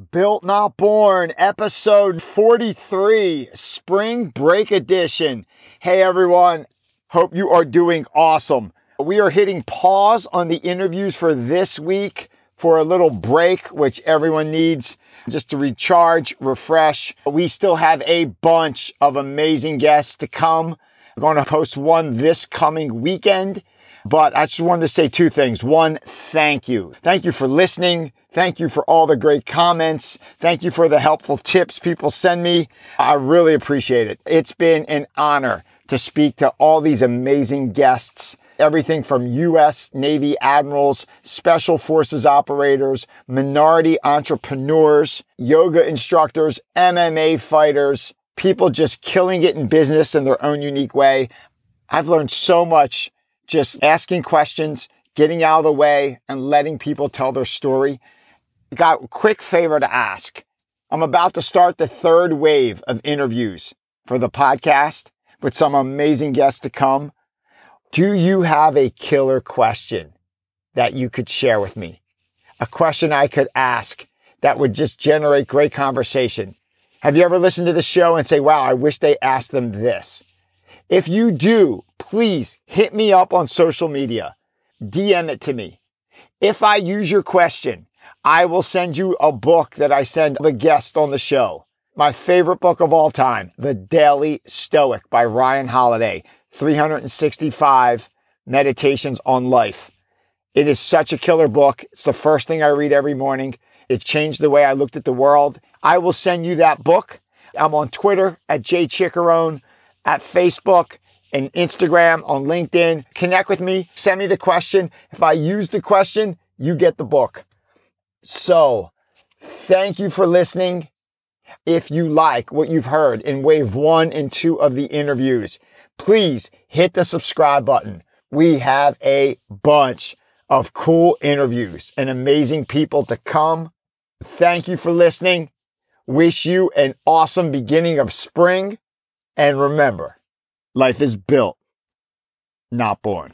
Built Not Born, episode 43, Spring Break Edition. Hey everyone, hope you are doing awesome. We are hitting pause on the interviews for this week for a little break, which everyone needs just to recharge, refresh. We still have a bunch of amazing guests to come. We're going to host one this coming weekend. But I just wanted to say two things. One, thank you. Thank you for listening. Thank you for all the great comments. Thank you for the helpful tips people send me. I really appreciate it. It's been an honor to speak to all these amazing guests. Everything from U.S. Navy admirals, special forces operators, minority entrepreneurs, yoga instructors, MMA fighters, people just killing it in business in their own unique way. I've learned so much just asking questions, getting out of the way and letting people tell their story. Got a quick favor to ask. I'm about to start the third wave of interviews for the podcast with some amazing guests to come. Do you have a killer question that you could share with me? A question I could ask that would just generate great conversation. Have you ever listened to the show and say, wow, I wish they asked them this? If you do, please hit me up on social media. DM it to me. If I use your question, I will send you a book that I send the guest on the show. My favorite book of all time, The Daily Stoic by Ryan Holiday, 365 meditations on life. It is such a killer book. It's the first thing I read every morning. It changed the way I looked at the world. I will send you that book. I'm on Twitter at jchickerone at Facebook and Instagram, on LinkedIn. Connect with me. Send me the question. If I use the question, you get the book. So thank you for listening. If you like what you've heard in wave one and two of the interviews, please hit the subscribe button. We have a bunch of cool interviews and amazing people to come. Thank you for listening. Wish you an awesome beginning of spring. And remember, life is built, not born.